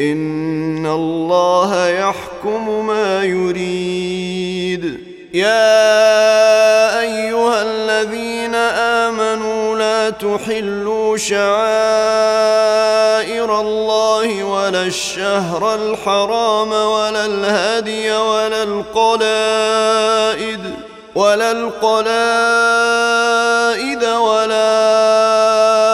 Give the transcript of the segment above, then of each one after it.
إن الله يحكم ما يريد. يا أيها الذين آمنوا لا تحلوا شعائر الله ولا الشهر الحرام ولا الهدي ولا القلائد ولا القلائد ولا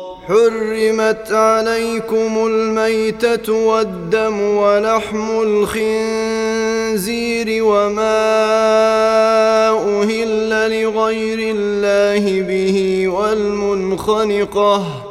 حرمت عليكم الميتة والدم ولحم الخنزير وما أهل لغير الله به والمنخنقة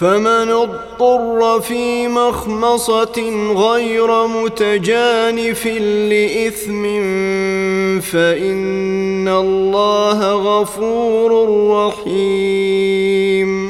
فمن اضطر في مخمصة غير متجانف لإثم فإن الله غفور رحيم.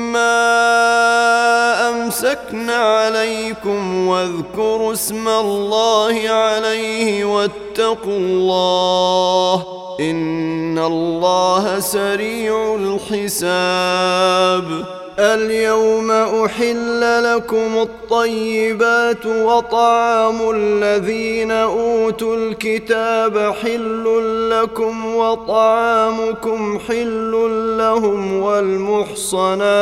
أمسكن عليكم واذكروا اسم الله عليه واتقوا الله إن الله سريع الحساب اليوم أحل لكم الطيبات وطعام الذين أوتوا الكتاب حل لكم وطعامكم حل لهم والمحصنات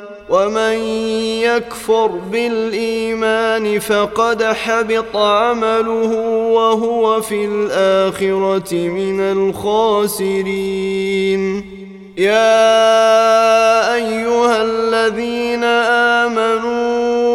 ومن يكفر بالايمان فقد حبط عمله وهو في الاخره من الخاسرين يا ايها الذين امنوا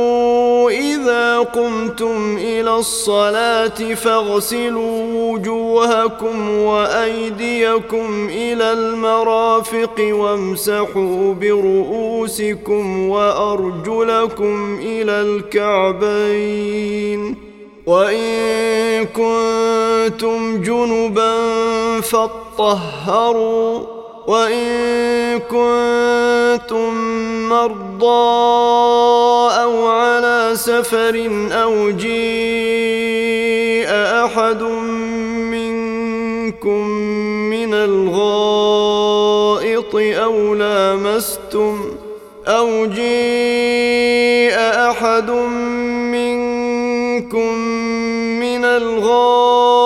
إذا قمتم إلى الصلاة فاغسلوا وجوهكم وأيديكم إلى المرافق وامسحوا برؤوسكم وأرجلكم إلى الكعبين وإن كنتم جنبا فاطهروا وإن كنتم مرضى أو على سفر أو جيء أحد منكم من الغائط أو لامستم أو جيء أحد منكم من الغائط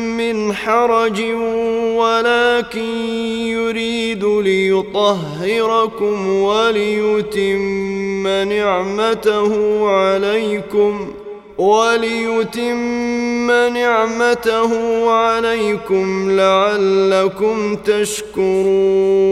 من حرج ولكن يريد ليطهركم وليتم نعمته عليكم وليتم نعمته عليكم لعلكم تشكرون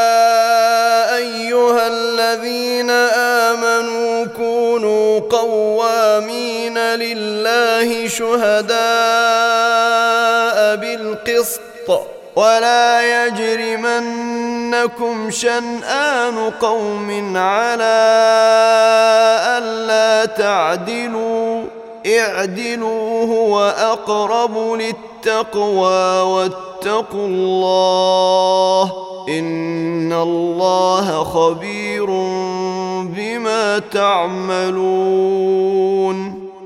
لله شهداء بالقسط ولا يجرمنكم شنآن قوم على ألا تعدلوا اعدلوا هو أقرب للتقوى واتقوا الله إن الله خبير بما تعملون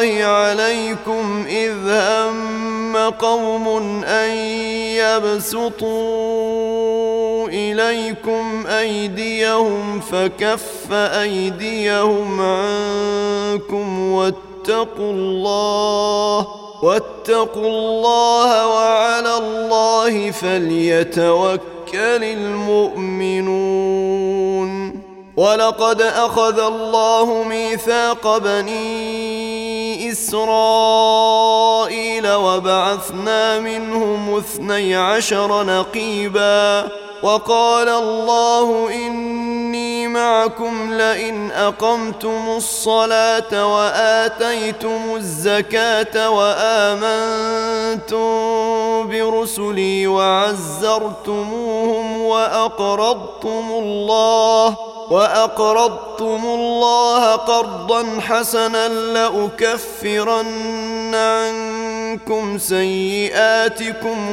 الله عليكم إذ هم قوم أن يبسطوا إليكم أيديهم فكف أيديهم عنكم واتقوا الله واتقوا الله وعلى الله فليتوكل المؤمنون ولقد اخذ الله ميثاق بني اسرائيل وبعثنا منهم اثني عشر نقيبا وقال الله إني معكم لئن أقمتم الصلاة وآتيتم الزكاة وآمنتم برسلي وعزرتموهم وأقرضتم الله وأقرضتم الله قرضا حسنا لأكفرن عنكم سيئاتكم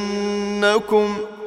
ولأدخلنكم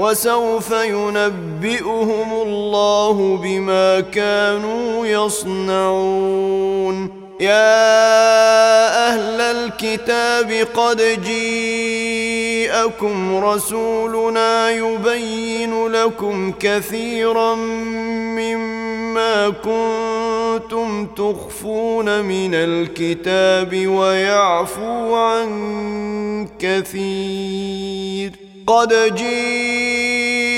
وسوف ينبئهم الله بما كانوا يصنعون. يا أهل الكتاب قد جيءكم رسولنا يبين لكم كثيرا مما كنتم تخفون من الكتاب ويعفو عن كثير. قد جيءكم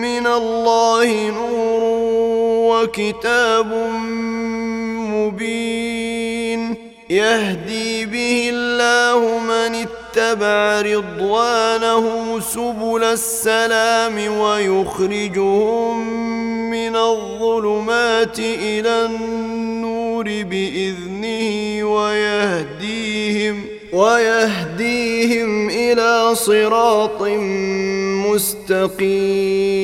من الله نور وكتاب مبين يهدي به الله من اتبع رضوانه سبل السلام ويخرجهم من الظلمات إلى النور باذنه ويهديهم ويهديهم إلى صراط مستقيم.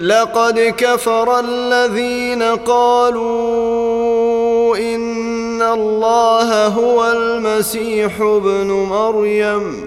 لقد كفر الذين قالوا إن الله هو المسيح ابن مريم.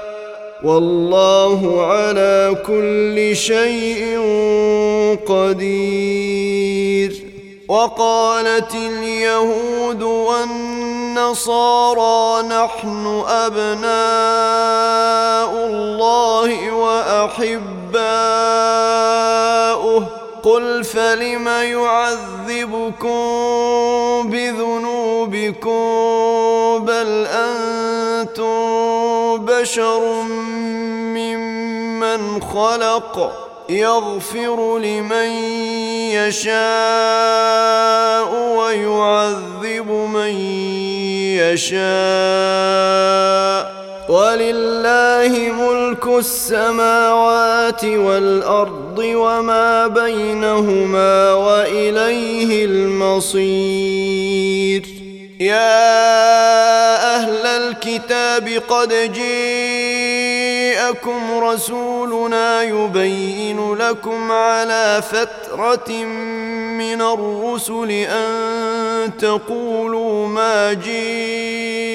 والله على كل شيء قدير. وقالت اليهود والنصارى نحن أبناء الله وأحباؤه. قل فلم يعذبكم بذنوبكم بل أنتم بشر ممن خلق يغفر لمن يشاء ويعذب من يشاء ولله ملك السماوات والأرض وما بينهما وإليه المصير. يا أهل الكتاب قد جيءكم رسولنا يبين لكم على فتره من الرسل ان تقولوا ما جيءنا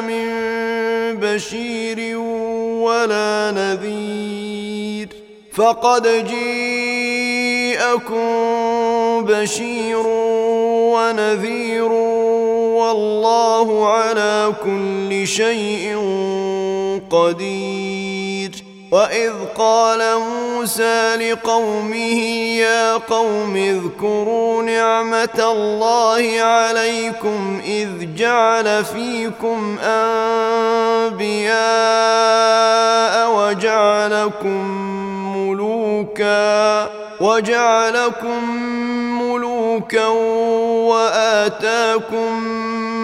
من بشير ولا نذير فقد جيءكم بشير ونذير والله على كل شيء قدير. وإذ قال موسى لقومه يا قوم اذكروا نعمة الله عليكم إذ جعل فيكم أنبياء وجعلكم ملوكا وجعلكم ملوكا وآتاكم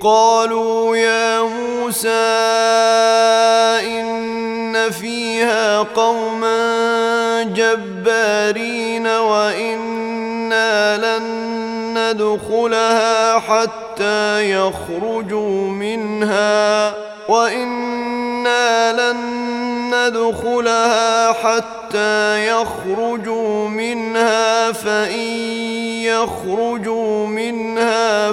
قالوا يا موسى إن فيها قوما جبارين وإنا لن ندخلها حتى يخرجوا منها وإنا لن ندخلها حتى يخرجوا منها فإن يخرجوا منها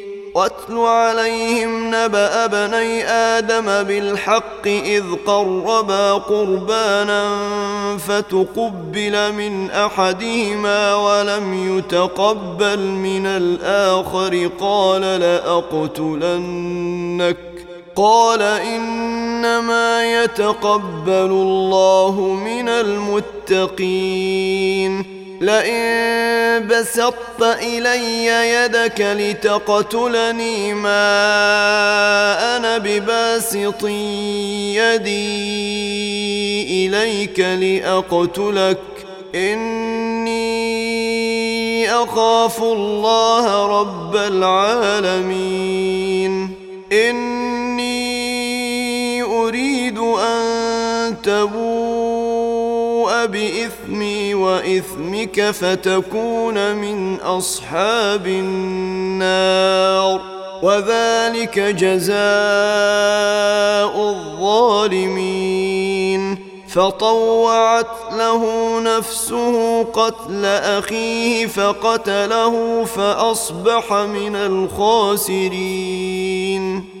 واتل عليهم نبأ بني آدم بالحق إذ قربا قربانا فتقبل من أحدهما ولم يتقبل من الآخر قال لأقتلنك قال إنما يتقبل الله من المتقين لئن بسطت إلي يدك لتقتلني ما أنا بباسط يدي إليك لأقتلك. إني أخاف الله رب العالمين. إني أريد أن بإثمي وإثمك فتكون من أصحاب النار. وذلك جزاء الظالمين. فطوعت له نفسه قتل أخيه فقتله فأصبح من الخاسرين.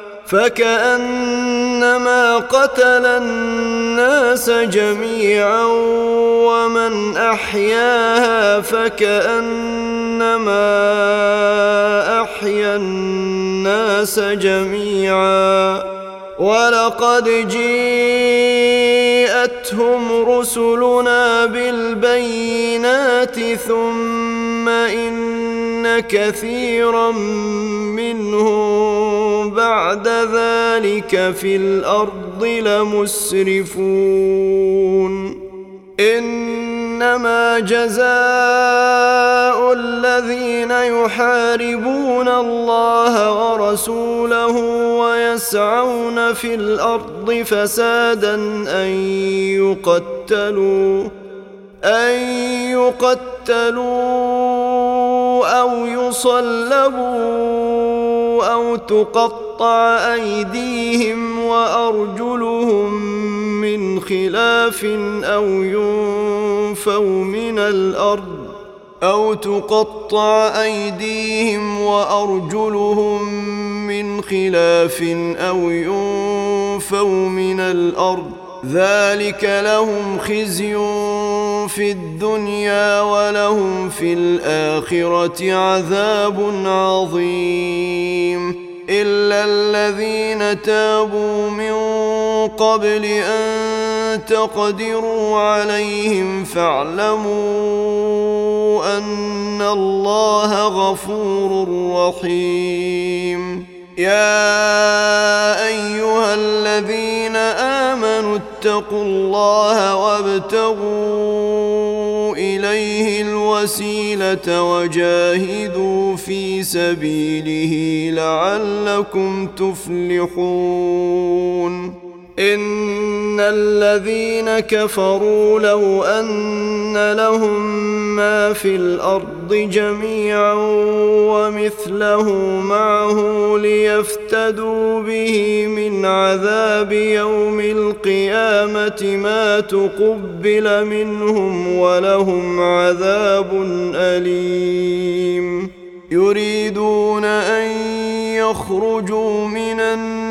فكأنما قتل الناس جميعا ومن أحياها فكأنما أحيا الناس جميعا. ولقد جيءتهم رسلنا بالبينات ثم إن كثيرا منهم بعد ذلك ذلك في الأرض لمسرفون. إنما جزاء الذين يحاربون الله ورسوله ويسعون في الأرض فسادا أن يقتلوا أن يقتلوا أو يصلبوا أو تقطع أيديهم وأرجلهم من خلاف أو ينفوا من الأرض أو تقطع أيديهم وأرجلهم من خلاف أو ينفوا من الأرض ذلك لهم خزي في الدنيا ولهم في الآخرة عذاب عظيم. إلا الذين تابوا من قبل أن تقدروا عليهم فاعلموا أن الله غفور رحيم. يا أيها الذين آمنوا اتقوا الله وابتغوا إليه الوسيلة وجاهدوا في سبيله لعلكم تفلحون. إن الذين كفروا لو أن لهم ما في الأرض جميعا ومثله معه ليفتدوا به من عذاب يوم القيامة ما تقبل منهم ولهم عذاب أليم. يريدون أن يخرجوا من النار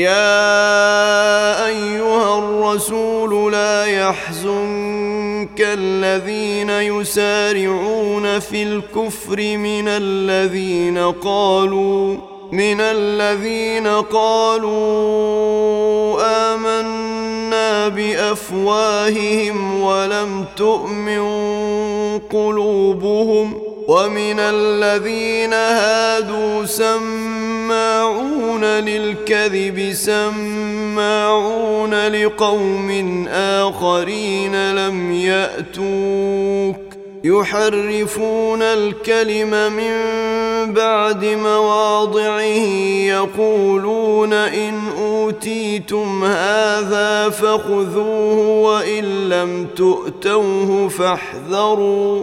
يا أيها الرسول لا يحزنك الذين يسارعون في الكفر من الذين قالوا من الذين قالوا آمنا بأفواههم ولم تؤمن قلوبهم ومن الذين هادوا سماعون للكذب سماعون لقوم آخرين لم يأتوك. يحرفون الكلم من بعد مواضعه يقولون إن أوتيتم هذا فخذوه وإن لم تؤتوه فاحذروا.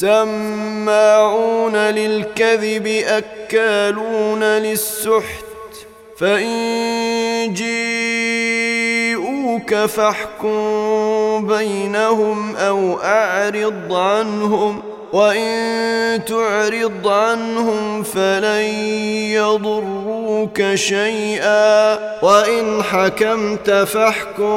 سماعون للكذب أكالون للسحت. فإن جيءوك فاحكم بينهم أو أعرض عنهم. وإن تعرض عنهم فلن يضروك شيئا. وإن حكمت فاحكم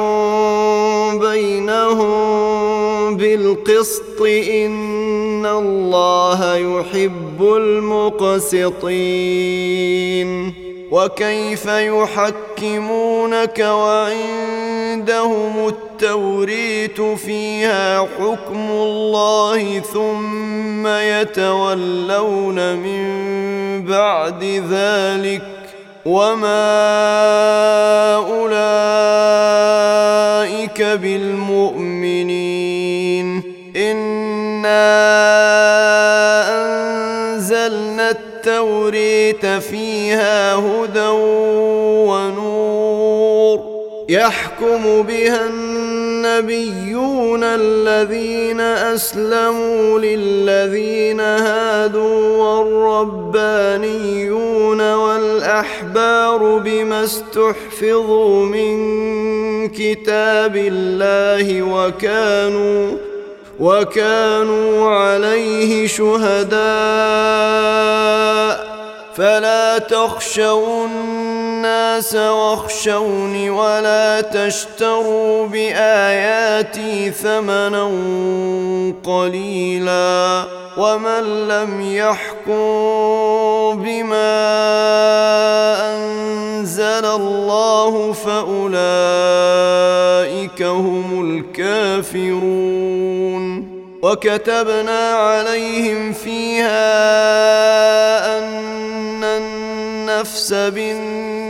بينهم بالقسط. إن الله يحب المقسطين. وكيف يحكمونك وعندهم التوريت فيها حكم الله ثم يتولون من بعد ذلك وما أولئك بالمؤمنين انزلنا التوريت فيها هدى ونور. يحكم بها النبيون الذين أسلموا للذين هادوا والربانيون والأحبار بما استحفظوا من كتاب الله وكانوا وكانوا عليه شهداء. فلا تخشوا الناس واخشوني ولا تشتروا بآياتي ثمنا قليلا ومن لم يحكم بما أنزل الله فأولئك هم الكافرون وكتبنا عليهم فيها أن النفس بالنفس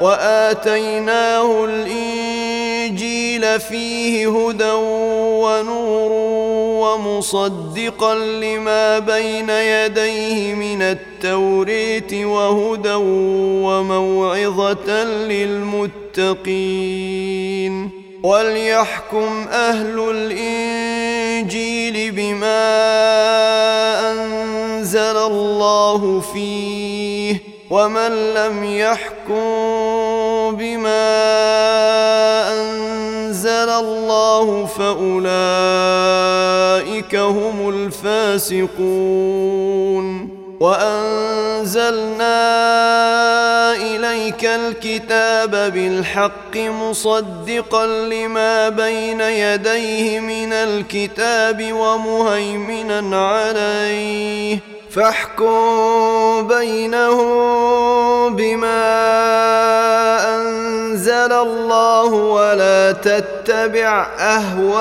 وآتيناه الإنجيل فيه هدى ونور ومصدقا لما بين يديه من التوريت وهدى وموعظة للمتقين وليحكم أهل الإنجيل بما أنزل الله فيه ومن لم يحكم بما أنزل الله فأولئك هم الفاسقون. وأنزلنا إليك الكتاب بالحق مصدقا لما بين يديه من الكتاب ومهيمنا عليه. فاحكم بينهم بما أنزل الله ولا تتبع أهواءهم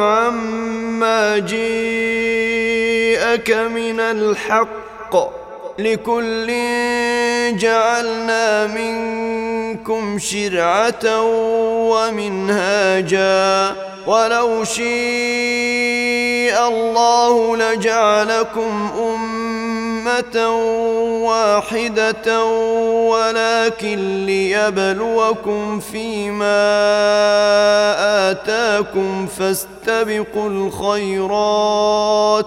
عما جيءك من الحق. لكل جعلنا منكم شرعة ومنهاجا. ولو شيء الله لجعلكم أمة واحدة ولكن ليبلوكم فيما آتاكم فاستبقوا الخيرات.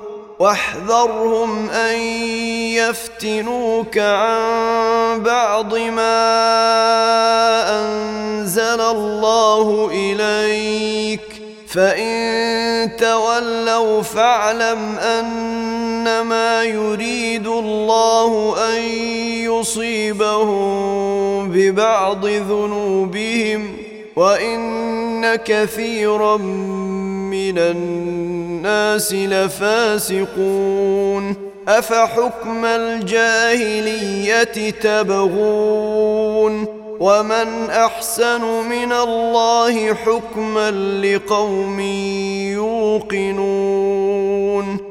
واحذرهم أن يفتنوك عن بعض ما أنزل الله إليك. فإن تولوا فاعلم أنما يريد الله أن يصيبهم ببعض ذنوبهم وإن كثيرا من الناس لفاسقون أفحكم الجاهلية تبغون ومن أحسن من الله حكما لقوم يوقنون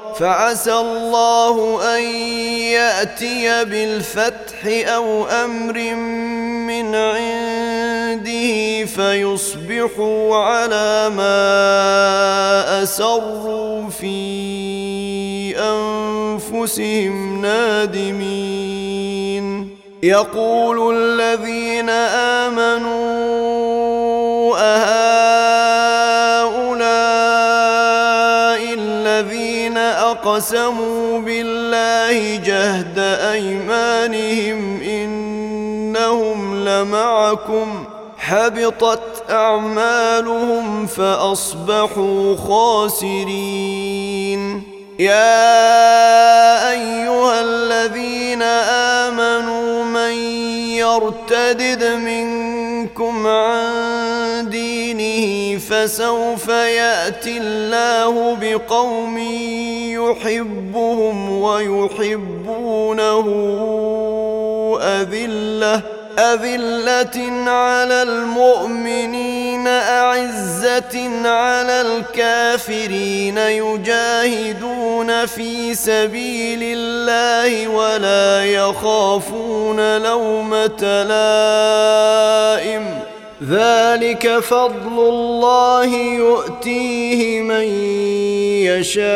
فعسى الله أن يأتي بالفتح أو أمر من عنده فيصبحوا على ما أسروا في أنفسهم نادمين. يقول الذين آمنوا أهؤلاء أقسموا بالله جهد أيمانهم إنهم لمعكم حبطت أعمالهم فأصبحوا خاسرين. يا أيها الذين آمنوا من يرتدد منكم عن فسوف يأتي الله بقوم يحبهم ويحبونه أذلة أذلة على المؤمنين أعزة على الكافرين يجاهدون في سبيل الله ولا يخافون لومة لائم. ذلك فضل الله يؤتيه من يشاء.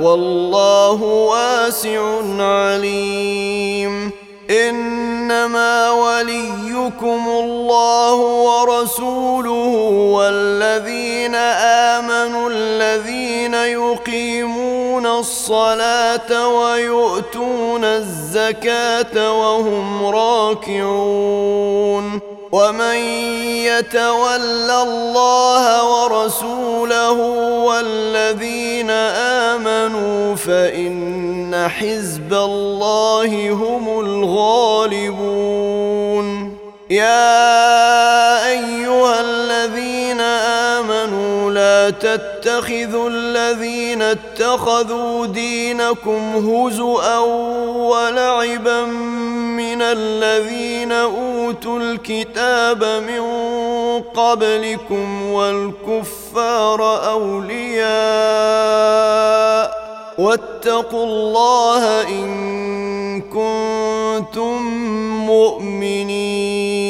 والله واسع عليم. إنما وليكم الله ورسوله والذين آمنوا الذين يقيمون الصلاة ويؤتون الزكاة وهم راكعون. ومن يتول الله ورسوله والذين آمنوا فإن حزب الله هم الغالبون. يا أيها الذين آمنوا تتخذوا الذين اتخذوا دينكم هزءا ولعبا من الذين أوتوا الكتاب من قبلكم والكفار أولياء واتقوا الله إن كنتم مؤمنين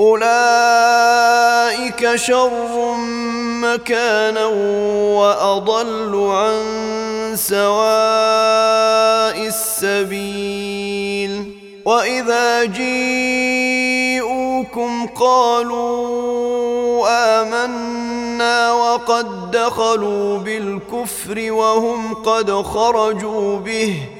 أولئك شر مكانا وأضل عن سواء السبيل. وإذا جيءوكم قالوا آمنا وقد دخلوا بالكفر وهم قد خرجوا به.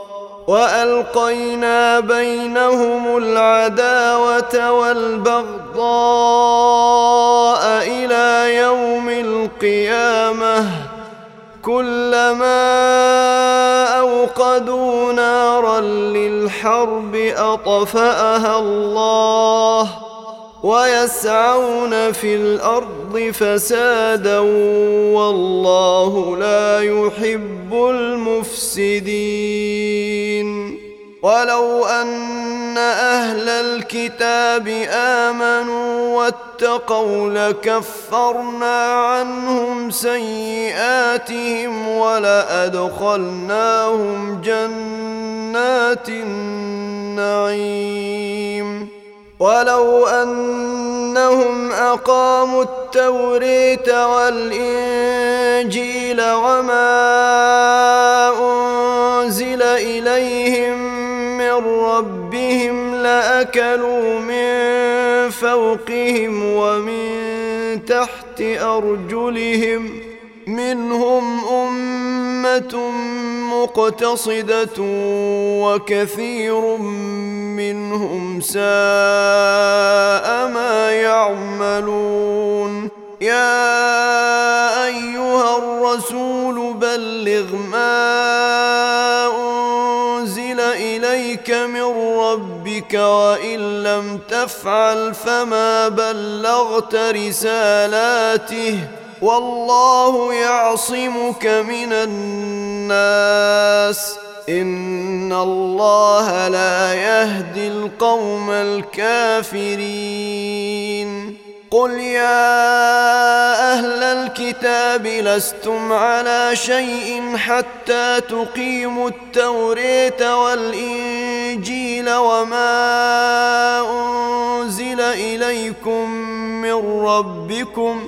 وألقينا بينهم العداوة والبغضاء إلى يوم القيامة. كلما أوقدوا نارا للحرب أطفأها الله. ويسعون في الأرض فسادا والله لا يحب المفسدين. ولو أن أهل الكتاب آمنوا واتقوا لكفرنا عنهم سيئاتهم ولأدخلناهم جنات النعيم. ولو أنهم أقاموا التوريت والإنجيل وما أنزل إليهم من ربهم لأكلوا من فوقهم ومن تحت أرجلهم منهم امه مقتصدة وكثير منهم ساء ما يعملون. يا أيها الرسول بلغ ما أنزل إليك من ربك وإن لم تفعل فما بلغت رسالاته والله يعصمك من الناس. إن الله لا يهدي القوم الكافرين. قل يا أهل الكتاب لستم على شيء حتى تقيموا التوريت والإنجيل وما أنزل إليكم من ربكم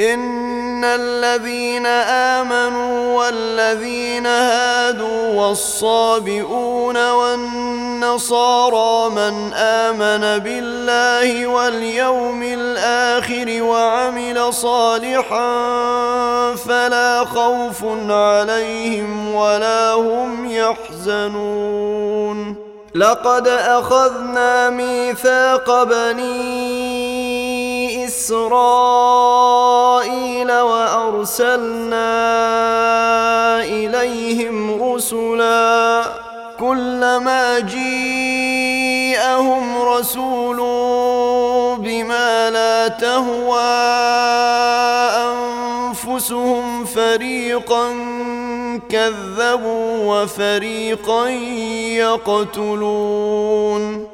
إن الذين آمنوا والذين هادوا والصابئون والنصارى من آمن بالله واليوم الآخر وعمل صالحا فلا خوف عليهم ولا هم يحزنون. لقد أخذنا ميثاق بني إسرائيل وارسلنا إليهم رسلا كلما جيءهم رسول بما لا تهوى أنفسهم فريقا كذبوا وفريقا يقتلون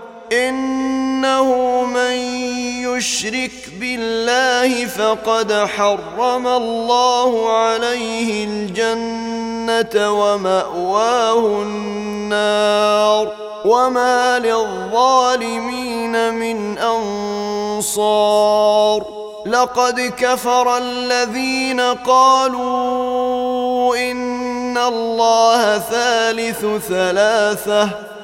إنه من يشرك بالله فقد حرم الله عليه الجنة ومأواه النار وما للظالمين من أنصار لقد كفر الذين قالوا إن الله ثالث ثلاثة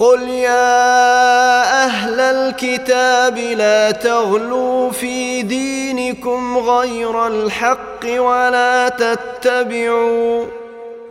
قل يا أهل الكتاب لا تغلوا في دينكم غير الحق ولا تتبعوا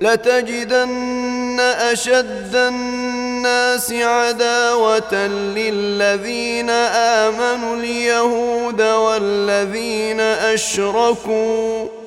لتجدن أشد الناس عداوة للذين آمنوا اليهود والذين أشركوا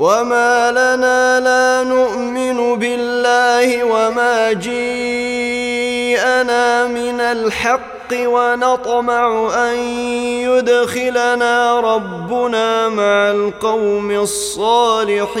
وما لنا لا نؤمن بالله وما جيءنا من الحق ونطمع ان يدخلنا ربنا مع القوم الصالحين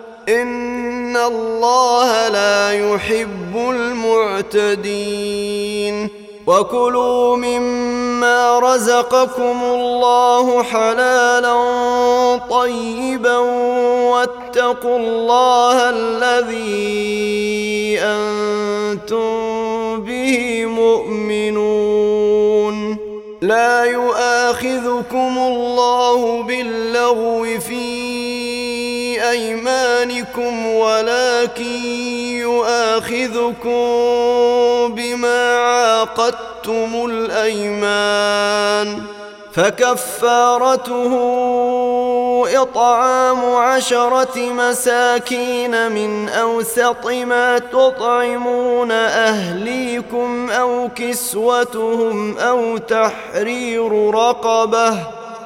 ان الله لا يحب المعتدين وكلوا مما رزقكم الله حلالا طيبا واتقوا الله الذي أنتم به مؤمنون لا يؤاخذكم الله باللغو في ايمانكم ولكن يؤاخذكم بما عاقدتم الأيمان فكفارته إطعام عشرة مساكين من أوسط ما تطعمون أهليكم أو كسوتهم أو تحرير رقبة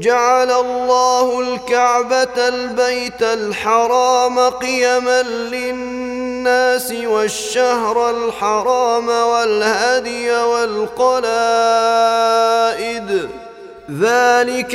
جعل الله الكعبة البيت الحرام قيما للناس والشهر الحرام والهدي والقلائد. ذلك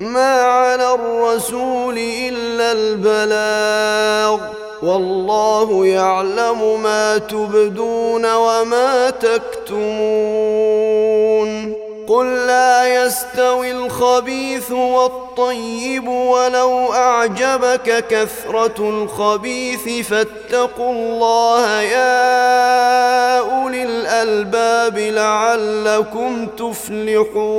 ما على الرسول إلا البلاغ. والله يعلم ما تبدون وما تكتمون. قل لا يستوي الخبيث والطيب ولو أعجبك كثرة الخبيث. فاتقوا الله يا أولي الألباب لعلكم تفلحون.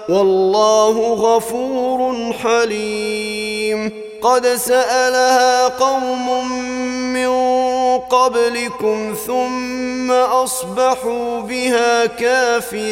والله غفور حليم. قد سألها قوم من قبلكم ثم أصبحوا بها كافرين.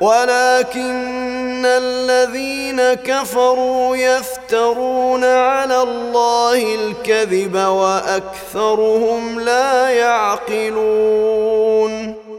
ولكن الذين كفروا يفترون على الله الكذب وأكثرهم لا يعقلون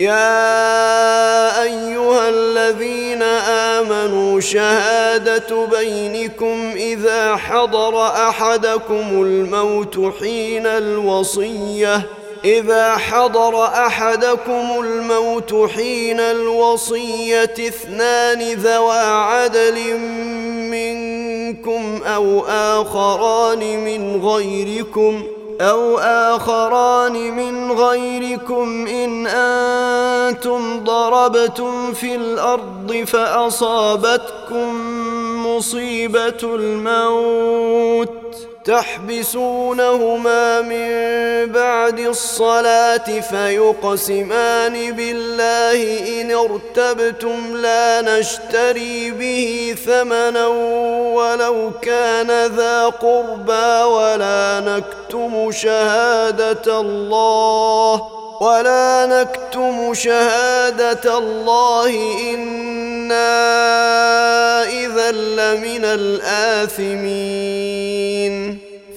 يا أيها الذين آمنوا شهادة بينكم إذا حضر أحدكم الموت حين الوصية إذا حضر أحدكم الموت حين الوصية اثنان ذوى عدل منكم أو آخران من غيركم أو آخران من غيركم إن أنتم ضربتم في الأرض فأصابتكم مصيبة الموت. تحبسونهما من بعد الصلاة فيقسمان بالله إن ارتبتم لا نشتري به ثمنا ولو كان ذا قربى ولا نكتم شهادة الله ولا نكتم شهادة الله إنا إذا لمن الآثمين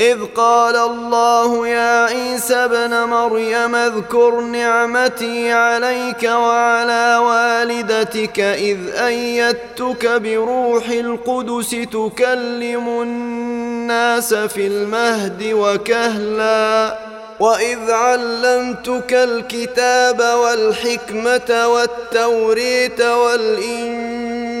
إذ قال الله يا عيسى ابن مريم اذكر نعمتي عليك وعلى والدتك إذ أيدتك بروح القدس تكلم الناس في المهد وكهلا وإذ علمتك الكتاب والحكمة والتوريت والإنجيل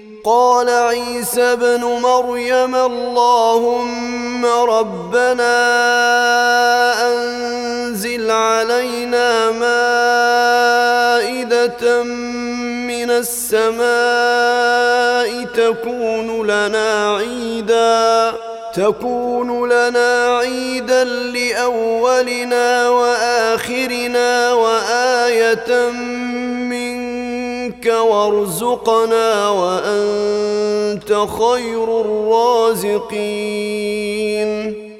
قال عيسى ابن مريم اللهم ربنا أنزل علينا مائدة من السماء تكون لنا عيدا تكون لنا عيدا لأولنا وآخرنا وآية منك وارزقنا وأنت خير الرازقين.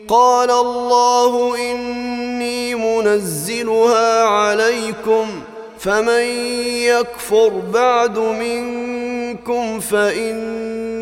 قال الله إني منزلها عليكم فمن يكفر بعد منكم فإني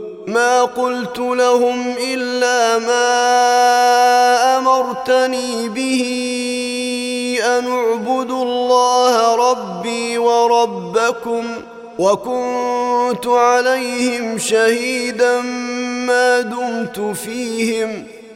ما قلت لهم إلا ما أمرتني به أن اعبدوا الله ربي وربكم وكنت عليهم شهيدا ما دمت فيهم